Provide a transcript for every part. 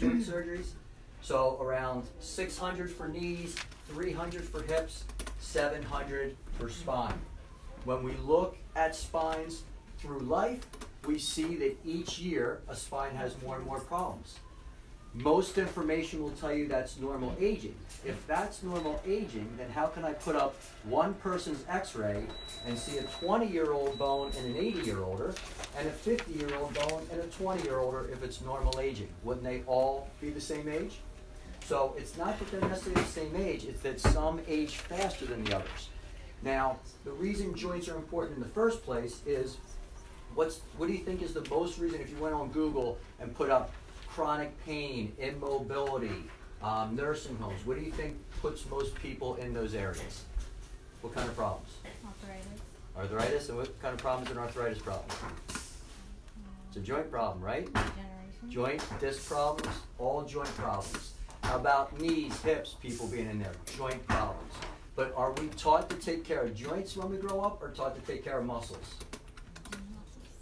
joint surgeries. So around 600 for knees, 300 for hips, 700 for spine. When we look at spines through life, we see that each year a spine has more and more problems. Most information will tell you that's normal aging. If that's normal aging, then how can I put up one person's x ray and see a 20 year old bone in an 80 year older and a 50 year old bone in a 20 year older if it's normal aging? Wouldn't they all be the same age? So it's not that they're necessarily the same age, it's that some age faster than the others. Now, the reason joints are important in the first place is what's what do you think is the most reason if you went on Google and put up chronic pain, immobility, um, nursing homes, what do you think puts most people in those areas? What kind of problems? Arthritis. Arthritis, and what kind of problems an arthritis problem? It's a joint problem, right? Joint, disc problems, all joint problems. How about knees, hips, people being in there? Joint problems. But are we taught to take care of joints when we grow up or taught to take care of muscles?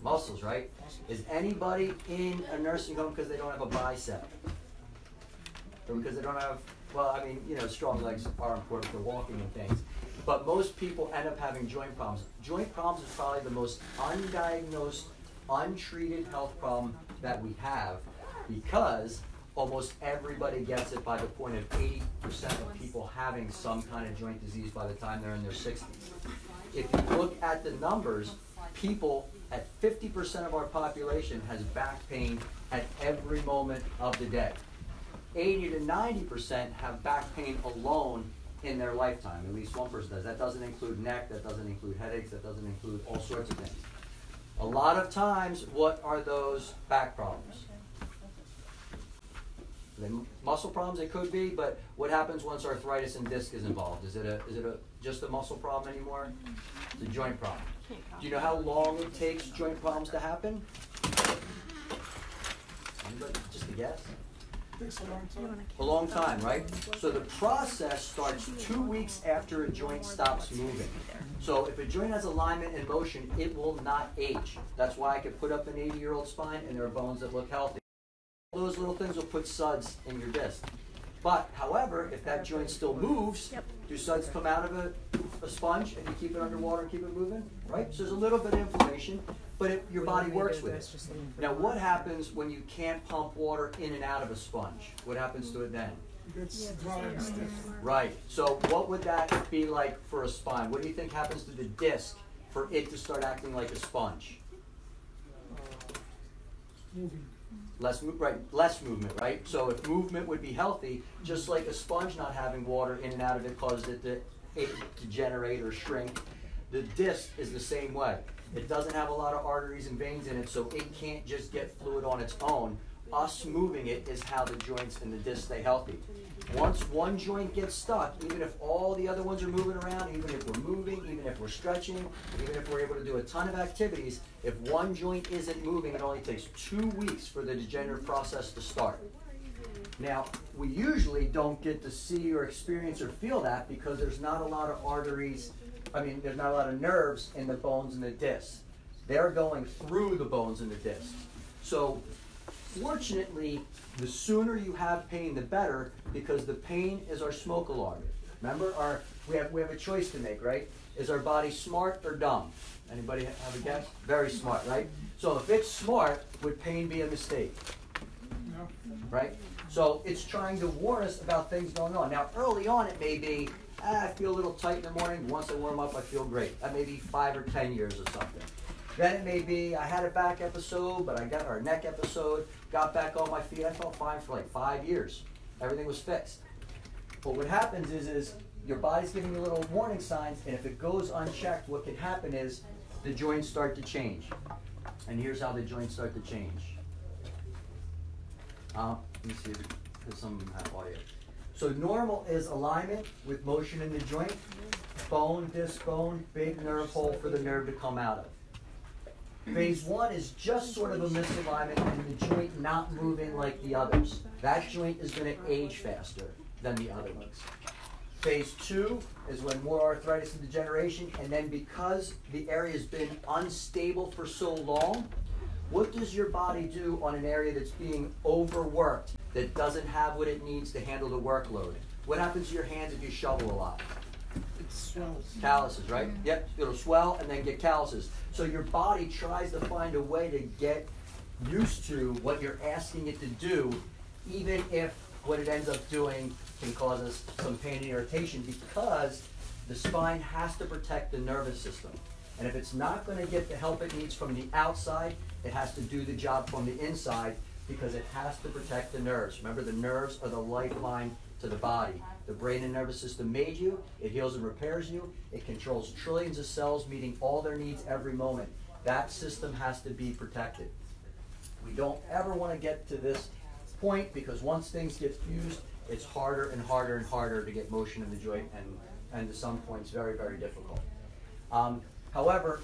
Muscles, right? Is anybody in a nursing home because they don't have a bicep? Or because they don't have, well, I mean, you know, strong legs are important for walking and things. But most people end up having joint problems. Joint problems is probably the most undiagnosed, untreated health problem that we have because almost everybody gets it by the point of 80% of people having some kind of joint disease by the time they're in their 60s. If you look at the numbers, people at 50% of our population has back pain at every moment of the day. 80 to 90% have back pain alone in their lifetime. At least one person does. That doesn't include neck, that doesn't include headaches, that doesn't include all sorts of things. A lot of times, what are those back problems? Muscle problems? it could be, but what happens once arthritis and disc is involved? Is it a is it a just a muscle problem anymore? It's a joint problem. Do you know how long it takes joint problems to happen? Anybody? Just a guess. A long time. A long time, right? So the process starts two weeks after a joint stops moving. So if a joint has alignment and motion, it will not age. That's why I could put up an 80 year old spine and there are bones that look healthy. All those little things will put suds in your disc. But, however, if that joint still moves, do suds come out of a, a sponge and you keep it underwater and keep it moving? Right? So there's a little bit of inflammation, but it, your body works with it. Now, what happens when you can't pump water in and out of a sponge? What happens to it then? It gets dry and stiff. Right. So, what would that be like for a spine? What do you think happens to the disc for it to start acting like a sponge? Moving. Less mo- right, less movement, right? So if movement would be healthy, just mm-hmm. like a sponge not having water in and out of it causes it to it degenerate or shrink, the disc is the same way. It doesn't have a lot of arteries and veins in it, so it can't just get fluid on its own. Us moving it is how the joints and the disc stay healthy. Once one joint gets stuck, even if all the other ones are moving around, even if we're moving, even if we're stretching, even if we're able to do a ton of activities, if one joint isn't moving, it only takes two weeks for the degenerative process to start. Now, we usually don't get to see or experience or feel that because there's not a lot of arteries, I mean, there's not a lot of nerves in the bones and the discs. They're going through the bones and the discs. So, fortunately, the sooner you have pain, the better because the pain is our smoke alarm. Remember, our we have we have a choice to make, right? Is our body smart or dumb? Anybody have a guess? Very smart, right? So if it's smart, would pain be a mistake? No. right? So it's trying to warn us about things going on. Now, early on, it may be, ah, I feel a little tight in the morning. Once I warm up, I feel great. That may be five or ten years or something. Then it may be, I had a back episode, but I got our neck episode, got back on my feet. I felt fine for like five years. Everything was fixed. But what happens is, is your body's giving you little warning signs, and if it goes unchecked, what can happen is the joints start to change. And here's how the joints start to change. Um, let me see if some have audio. So normal is alignment with motion in the joint, bone, disc bone, big nerve hole for the nerve to come out of. Phase one is just sort of a misalignment and the joint not moving like the others. That joint is going to age faster than the other ones. Phase two is when more arthritis and degeneration, and then because the area has been unstable for so long, What does your body do on an area that's being overworked, that doesn't have what it needs to handle the workload? What happens to your hands if you shovel a lot? It swells. Calluses, right? Yep, it'll swell and then get calluses. So your body tries to find a way to get used to what you're asking it to do, even if what it ends up doing can cause us some pain and irritation because the spine has to protect the nervous system. And if it's not going to get the help it needs from the outside, it has to do the job from the inside because it has to protect the nerves. Remember, the nerves are the lifeline to the body. The brain and nervous system made you, it heals and repairs you, it controls trillions of cells, meeting all their needs every moment. That system has to be protected. We don't ever want to get to this point because once things get fused, it's harder and harder and harder to get motion in the joint and, and to some points very, very difficult. Um, however,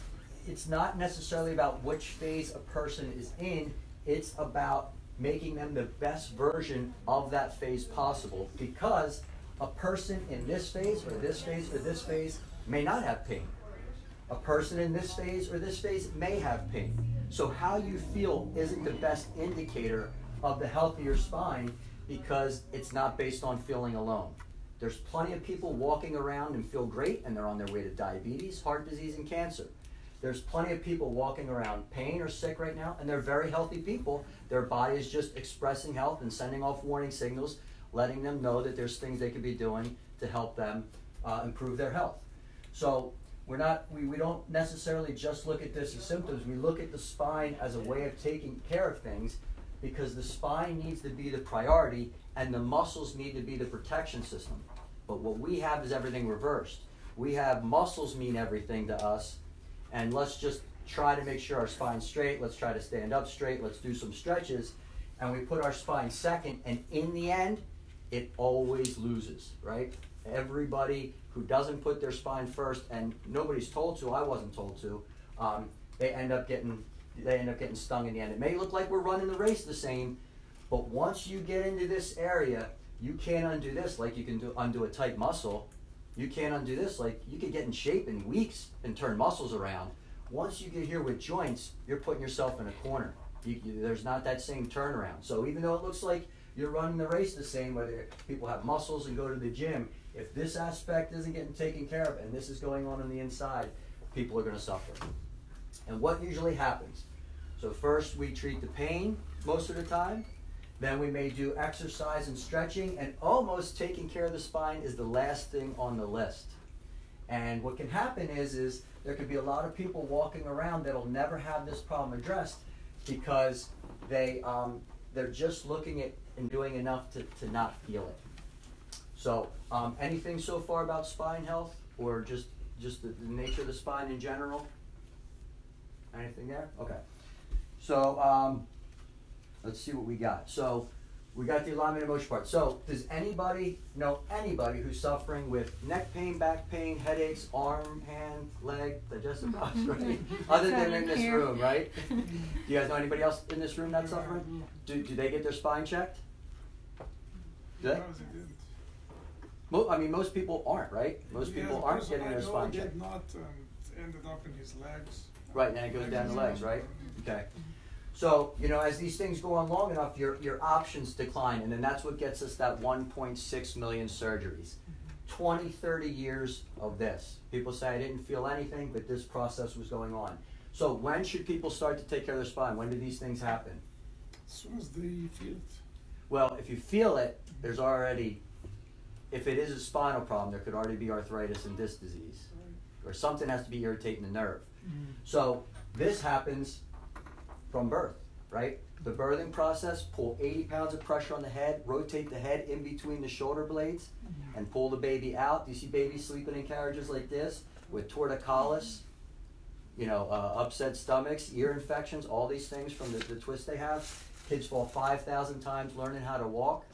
it's not necessarily about which phase a person is in, it's about making them the best version of that phase possible because a person in this phase or this phase or this phase may not have pain. A person in this phase or this phase may have pain. So, how you feel isn't the best indicator of the health of your spine because it's not based on feeling alone. There's plenty of people walking around and feel great and they're on their way to diabetes, heart disease, and cancer. There's plenty of people walking around pain or sick right now and they're very healthy people. Their body is just expressing health and sending off warning signals, letting them know that there's things they could be doing to help them uh, improve their health. So, we're not we, we don't necessarily just look at this as symptoms we look at the spine as a way of taking care of things because the spine needs to be the priority and the muscles need to be the protection system. But what we have is everything reversed. We have muscles mean everything to us and let's just try to make sure our spine's straight. Let's try to stand up straight. Let's do some stretches. And we put our spine second and in the end it always loses right? Everybody who doesn't put their spine first, and nobody's told to, I wasn't told to, um, they end up getting they end up getting stung in the end. It may look like we're running the race the same, but once you get into this area, you can't undo this like you can do undo a tight muscle. You can't undo this like you could get in shape in weeks and turn muscles around. Once you get here with joints, you're putting yourself in a corner. You, you, there's not that same turnaround. So even though it looks like you're running the race the same, whether people have muscles and go to the gym, if this aspect isn't getting taken care of and this is going on on the inside, people are going to suffer. And what usually happens? So, first we treat the pain most of the time. Then we may do exercise and stretching, and almost taking care of the spine is the last thing on the list. And what can happen is, is there could be a lot of people walking around that'll never have this problem addressed because they um, they're just looking at and doing enough to, to not feel it. So, um, anything so far about spine health, or just just the, the, nature of the spine in general? Anything there? Okay. So, um, let's see what we got. So, we got the alignment and motion part. So, does anybody know anybody who's suffering with neck pain, back pain, headaches, arm, hand, leg, digestive box, right? Other than in this room, right? do you guys know anybody else in this room that's suffering? Do, do they get their spine checked? Do they? Mo- I mean, most people aren't, right? Most Yeah, people aren't getting I their know spine did checked. not, um, ended up in his legs. Right, and it goes down the legs, right? Okay. So, you know, as these things go on long enough, your, your options decline, and then that's what gets us that 1.6 million surgeries. 20, 30 years of this. People say I didn't feel anything, but this process was going on. So, when should people start to take care of their spine? When do these things happen? As soon as they feel it. Well, if you feel it, there's already, if it is a spinal problem, there could already be arthritis and disc disease, or something has to be irritating the nerve. So this happens from birth, right? The birthing process, pull 80 pounds of pressure on the head, rotate the head in between the shoulder blades, and pull the baby out. Do you see babies sleeping in carriages like this with torticollis, you know, uh, upset stomachs, ear infections, all these things from the, the twist they have? Kids fall 5,000 times learning how to walk.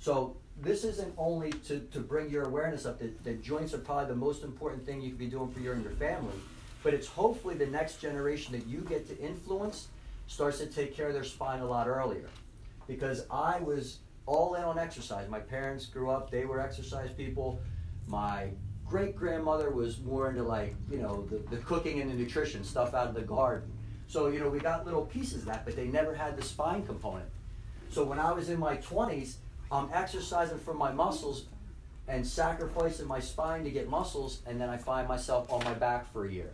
So this isn't only to, to bring your awareness up that, that joints are probably the most important thing you can be doing for you and your family, but it's hopefully the next generation that you get to influence starts to take care of their spine a lot earlier. Because I was all in on exercise. My parents grew up, they were exercise people. My great grandmother was more into like, you know, the, the cooking and the nutrition, stuff out of the garden. So, you know, we got little pieces of that, but they never had the spine component. So when I was in my twenties, I'm exercising for my muscles and sacrificing my spine to get muscles, and then I find myself on my back for a year.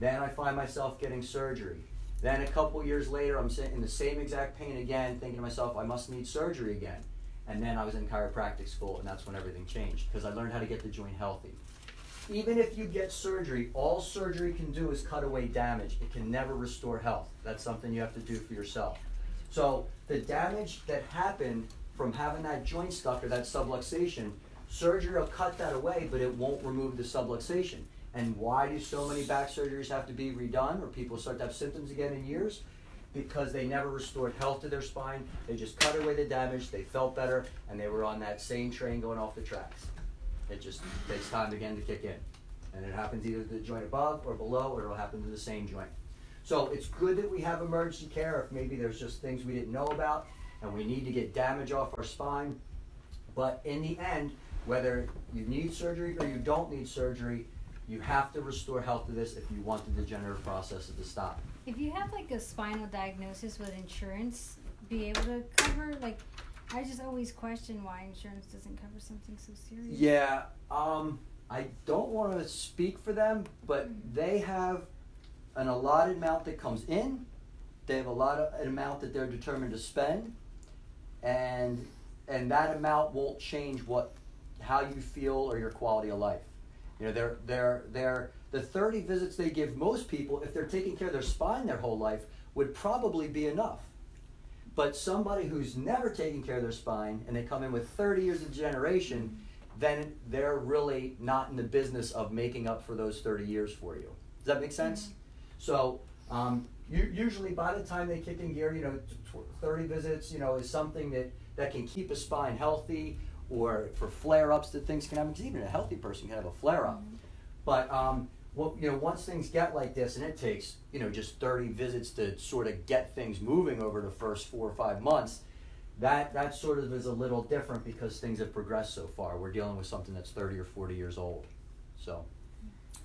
Then I find myself getting surgery. Then a couple years later, I'm in the same exact pain again, thinking to myself, I must need surgery again. And then I was in chiropractic school, and that's when everything changed because I learned how to get the joint healthy. Even if you get surgery, all surgery can do is cut away damage. It can never restore health. That's something you have to do for yourself. So the damage that happened from having that joint stuck or that subluxation, surgery will cut that away, but it won't remove the subluxation. And why do so many back surgeries have to be redone or people start to have symptoms again in years? Because they never restored health to their spine. They just cut away the damage, they felt better, and they were on that same train going off the tracks. It just takes time again to kick in. And it happens either to the joint above or below, or it'll happen to the same joint. So it's good that we have emergency care if maybe there's just things we didn't know about and we need to get damage off our spine. But in the end, whether you need surgery or you don't need surgery, you have to restore health to this if you want the degenerative process to stop. If you have like a spinal diagnosis with insurance, be able to cover like I just always question why insurance doesn't cover something so serious. Yeah, um, I don't want to speak for them, but they have an allotted amount that comes in. They have a lot of an amount that they're determined to spend, and and that amount won't change what how you feel or your quality of life. You know, they're, they're, they're, the 30 visits they give most people, if they're taking care of their spine their whole life, would probably be enough. But somebody who's never taken care of their spine and they come in with 30 years of generation, then they're really not in the business of making up for those 30 years for you. Does that make sense? Mm-hmm. So, um, you, usually by the time they kick in gear, you know, 30 visits, you know, is something that, that can keep a spine healthy or for flare-ups that things can happen. Because even a healthy person can have a flare-up. Mm-hmm. But um, well, you know, once things get like this, and it takes you know just 30 visits to sort of get things moving over the first four or five months. That that sort of is a little different because things have progressed so far. We're dealing with something that's 30 or 40 years old, so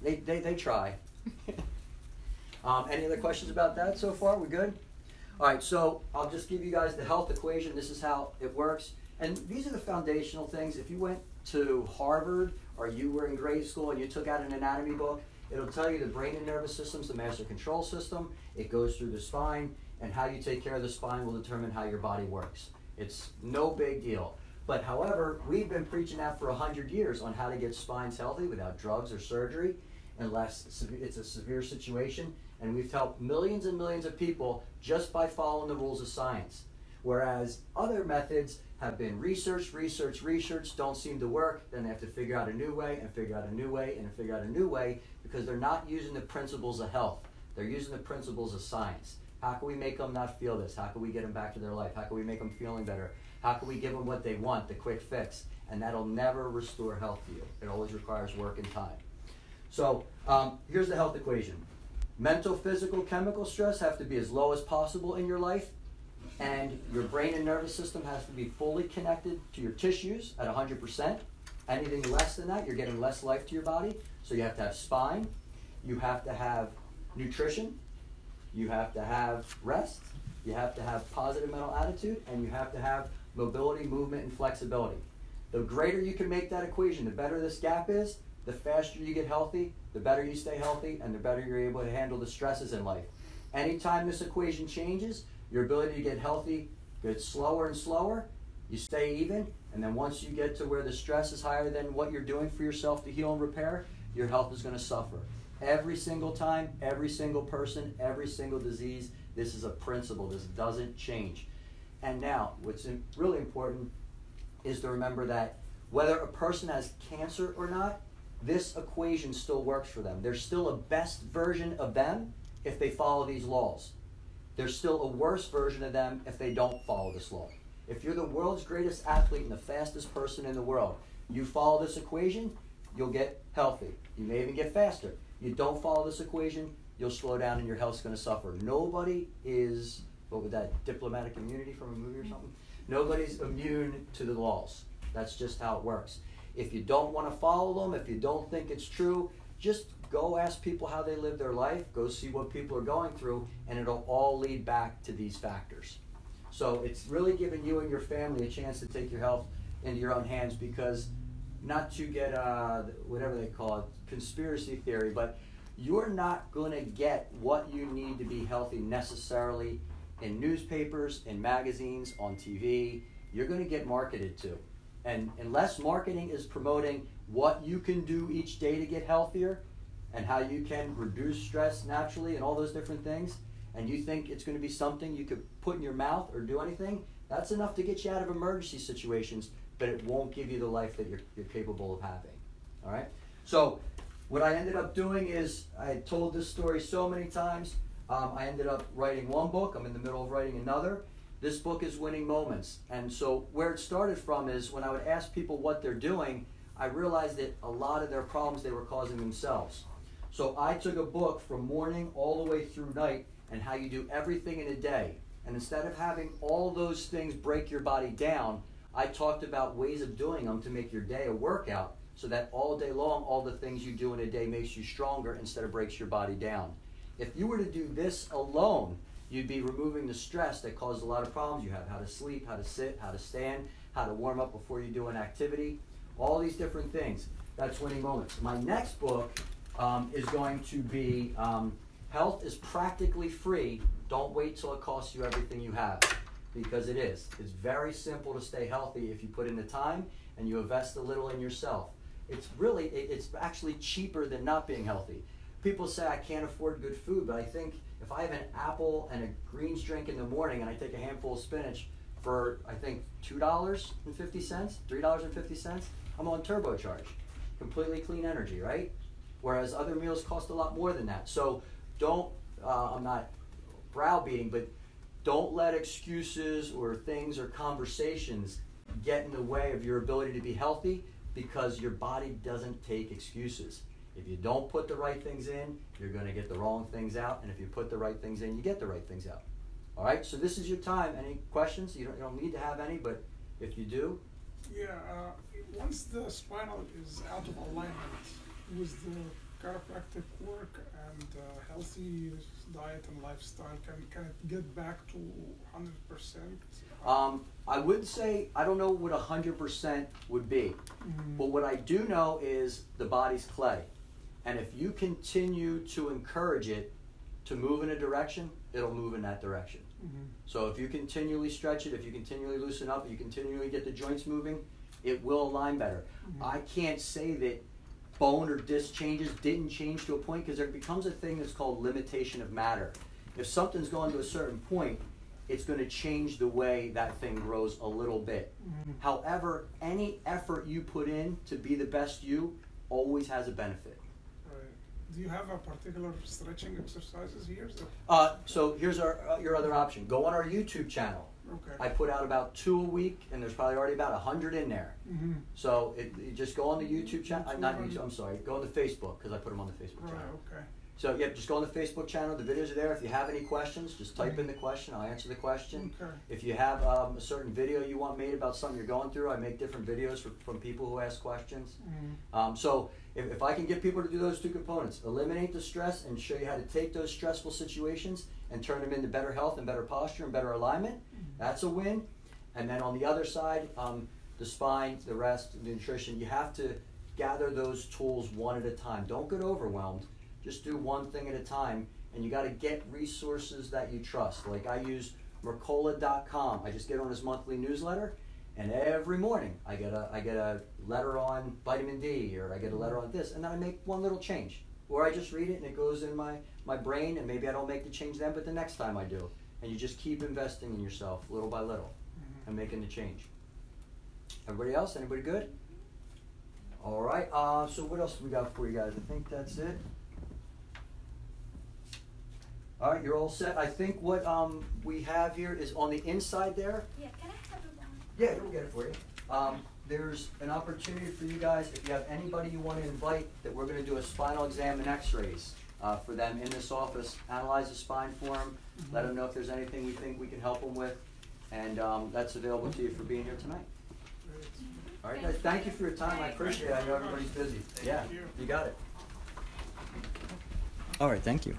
they they, they try. um, any other questions about that so far? We're good? All right, so I'll just give you guys the health equation. This is how it works. And these are the foundational things. If you went to Harvard or you were in grade school and you took out an anatomy book, it'll tell you the brain and nervous system is the master control system. It goes through the spine, and how you take care of the spine will determine how your body works. It's no big deal. But however, we've been preaching that for 100 years on how to get spines healthy without drugs or surgery, unless it's a severe situation. And we've helped millions and millions of people just by following the rules of science. Whereas other methods, have been researched, researched, researched, don't seem to work, then they have to figure out a new way and figure out a new way and figure out a new way because they're not using the principles of health. They're using the principles of science. How can we make them not feel this? How can we get them back to their life? How can we make them feeling better? How can we give them what they want, the quick fix? And that'll never restore health to you. It always requires work and time. So um, here's the health equation. Mental, physical, chemical stress have to be as low as possible in your life and your brain and nervous system has to be fully connected to your tissues at 100%. Anything less than that, you're getting less life to your body. So you have to have spine, you have to have nutrition, you have to have rest, you have to have positive mental attitude, and you have to have mobility, movement, and flexibility. The greater you can make that equation, the better this gap is, the faster you get healthy, the better you stay healthy, and the better you're able to handle the stresses in life. Anytime this equation changes, your ability to get healthy gets slower and slower. You stay even, and then once you get to where the stress is higher than what you're doing for yourself to heal and repair, your health is going to suffer. Every single time, every single person, every single disease, this is a principle. This doesn't change. And now, what's really important is to remember that whether a person has cancer or not, this equation still works for them. There's still a best version of them if they follow these laws there's still a worse version of them if they don't follow this law. If you're the world's greatest athlete and the fastest person in the world, you follow this equation, you'll get healthy. You may even get faster. You don't follow this equation, you'll slow down and your health's going to suffer. Nobody is, what would that, diplomatic immunity from a movie or something? Nobody's immune to the laws. That's just how it works. If you don't want to follow them, if you don't think it's true, just go ask people how they live their life, go see what people are going through, and it'll all lead back to these factors. So it's really giving you and your family a chance to take your health into your own hands because not to get uh, whatever they call it, conspiracy theory, but you're not going to get what you need to be healthy necessarily in newspapers, in magazines, on TV. You're going to get marketed to. And unless marketing is promoting what you can do each day to get healthier and how you can reduce stress naturally and all those different things, and you think it's going to be something you could put in your mouth or do anything, that's enough to get you out of emergency situations, but it won't give you the life that you're, you're capable of having. All right? So, what I ended up doing is, I told this story so many times. Um, I ended up writing one book, I'm in the middle of writing another. This book is Winning Moments. And so, where it started from is when I would ask people what they're doing, I realized that a lot of their problems they were causing themselves. So, I took a book from morning all the way through night and how you do everything in a day. And instead of having all those things break your body down, I talked about ways of doing them to make your day a workout so that all day long, all the things you do in a day makes you stronger instead of breaks your body down. If you were to do this alone, you'd be removing the stress that caused a lot of problems you have how to sleep, how to sit, how to stand, how to warm up before you do an activity, all these different things. That's winning moments. My next book um, is going to be um, Health is Practically Free. Don't wait till it costs you everything you have because it is. It's very simple to stay healthy if you put in the time and you invest a little in yourself. It's really, it, it's actually cheaper than not being healthy. People say I can't afford good food, but I think if I have an apple and a greens drink in the morning and I take a handful of spinach for I think two dollars and fifty cents, three dollars and fifty cents, I'm on turbocharge, completely clean energy, right? Whereas other meals cost a lot more than that. So don't, uh, I'm not browbeating, but don't let excuses or things or conversations get in the way of your ability to be healthy because your body doesn't take excuses. If you don't put the right things in, you're going to get the wrong things out. And if you put the right things in, you get the right things out. All right, so this is your time. Any questions? You don't, you don't need to have any, but if you do, Yeah, uh, once the spinal is out of alignment with the chiropractic work and uh, healthy diet and lifestyle, can, can it get back to 100%? um, I would say I don't know what 100% would be. Mhm. But what I do know is the body's clay. And if you continue to encourage it to move in a direction, it'll move in that direction. Mhm. So if you continually stretch it, if you continually loosen up, if you continually get the joints moving, it will align better. Mhm. I can't say that bone or disc changes didn't change to a point because there becomes a thing that's called limitation of matter. If something's gone to a certain point, it's going to change the way that thing grows a little bit. Mhm. However, any effort you put in to be the best you always has a benefit. Right. Do you have a particular stretching exercises here? Uh, so here's our uh, your other option. Go on our YouTube channel. Okay. I put out about two a week, and there's probably already about a hundred in there. Mhm. So it, you just go on the YouTube channel. Not YouTube. YouTube. I'm sorry. Go on the Facebook because I put them on the Facebook Right, channel. okay. So yeah, just go on the Facebook channel. The videos are there. If you have any questions, just type in the question. I'll answer the question. Okay. If you have um, a certain video you want made about something you're going through, I make different videos for, from people who ask questions. Mhm. Um, so if, if I can get people to do those two components, eliminate the stress and show you how to take those stressful situations and turn them into better health and better posture and better alignment, that's a win. And then on the other side, um, the spine, the rest, the nutrition, you have to gather those tools one at a time. Don't get overwhelmed. Just do one thing at a time. And you got to get resources that you trust. Like I use Mercola.com. I just get on his monthly newsletter. And every morning I get a I get a letter on vitamin D or I get a letter on this and then I make one little change. Or I just read it and it goes in my, my brain and maybe I don't make the change then, but the next time I do. And you just keep investing in yourself little by little Mhm. and making the change. Everybody else? Anybody good? All right. Uh, so what else we got for you guys? I think that's it. All right, you're all set. I think what um, we have here is on the inside there. Yeah, can I have one? Yeah, we'll get it for you. Um, there's an opportunity for you guys, if you have anybody you want to invite, that we're gonna do a spinal exam and x-rays, uh, for them in this office, analyze the spine for them, let them know if there's anything we think we can help them with, and, um, that's available to you for being here tonight. Great. All right, guys, thank you for your time, I appreciate it, I know everybody's busy. Yeah, you. you got it. All right, thank you.